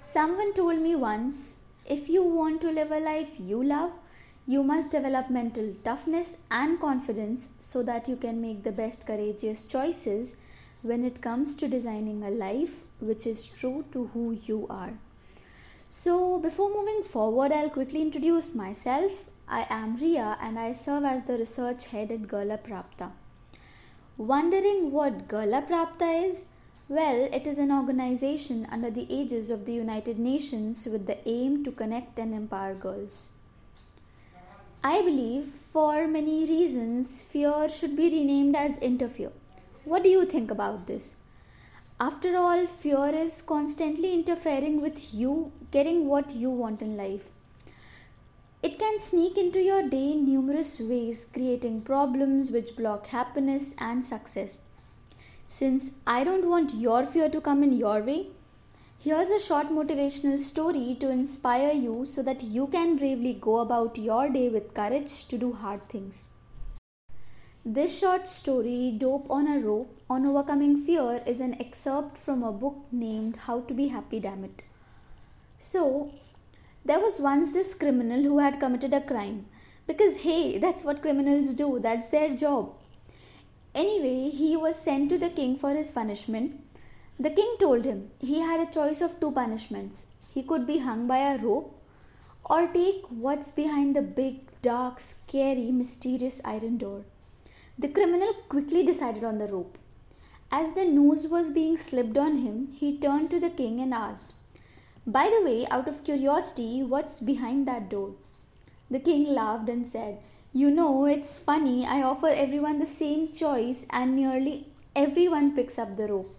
Someone told me once if you want to live a life you love, you must develop mental toughness and confidence so that you can make the best courageous choices when it comes to designing a life which is true to who you are. So, before moving forward, I'll quickly introduce myself. I am Ria and I serve as the research head at Gurla Prapta. Wondering what Gurla Prapta is? Well, it is an organization under the aegis of the United Nations with the aim to connect and empower girls. I believe for many reasons fear should be renamed as interfere. What do you think about this? After all, fear is constantly interfering with you getting what you want in life. It can sneak into your day in numerous ways, creating problems which block happiness and success. Since I don't want your fear to come in your way, here's a short motivational story to inspire you so that you can bravely go about your day with courage to do hard things. This short story, Dope on a Rope on Overcoming Fear, is an excerpt from a book named How to Be Happy Dammit. So, there was once this criminal who had committed a crime. Because, hey, that's what criminals do, that's their job. Anyway, he was sent to the king for his punishment. The king told him he had a choice of two punishments. He could be hung by a rope or take what's behind the big, dark, scary, mysterious iron door. The criminal quickly decided on the rope. As the noose was being slipped on him, he turned to the king and asked, By the way, out of curiosity, what's behind that door? The king laughed and said, You know, it's funny, I offer everyone the same choice, and nearly everyone picks up the rope.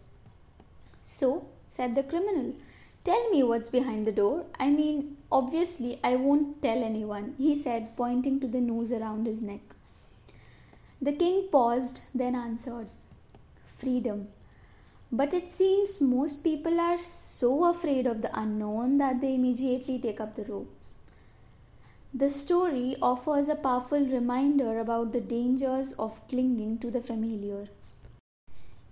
So, said the criminal, Tell me what's behind the door. I mean, obviously, I won't tell anyone, he said, pointing to the noose around his neck. The king paused, then answered, Freedom. But it seems most people are so afraid of the unknown that they immediately take up the rope. The story offers a powerful reminder about the dangers of clinging to the familiar.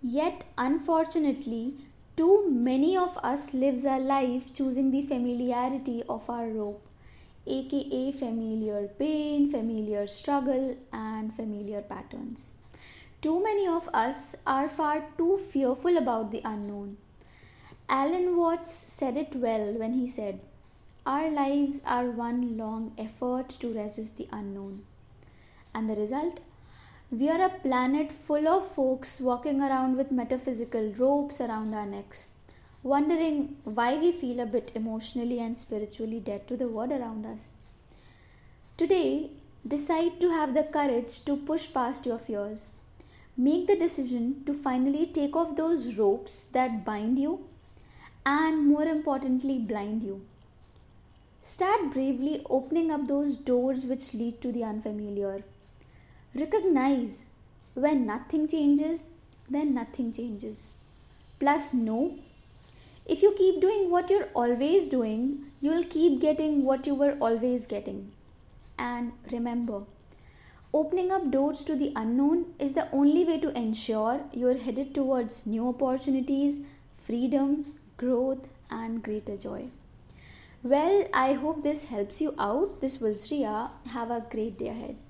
Yet, unfortunately, too many of us lives our life choosing the familiarity of our rope aka familiar pain, familiar struggle, and familiar patterns. Too many of us are far too fearful about the unknown. Alan Watts said it well when he said, Our lives are one long effort to resist the unknown. And the result? We are a planet full of folks walking around with metaphysical ropes around our necks wondering why we feel a bit emotionally and spiritually dead to the world around us. Today, decide to have the courage to push past your fears. Make the decision to finally take off those ropes that bind you and, more importantly, blind you. Start bravely opening up those doors which lead to the unfamiliar. Recognize when nothing changes, then nothing changes. Plus, know if you keep doing what you're always doing, you'll keep getting what you were always getting. And remember, opening up doors to the unknown is the only way to ensure you're headed towards new opportunities, freedom, growth, and greater joy. Well, I hope this helps you out. This was Ria. Have a great day ahead.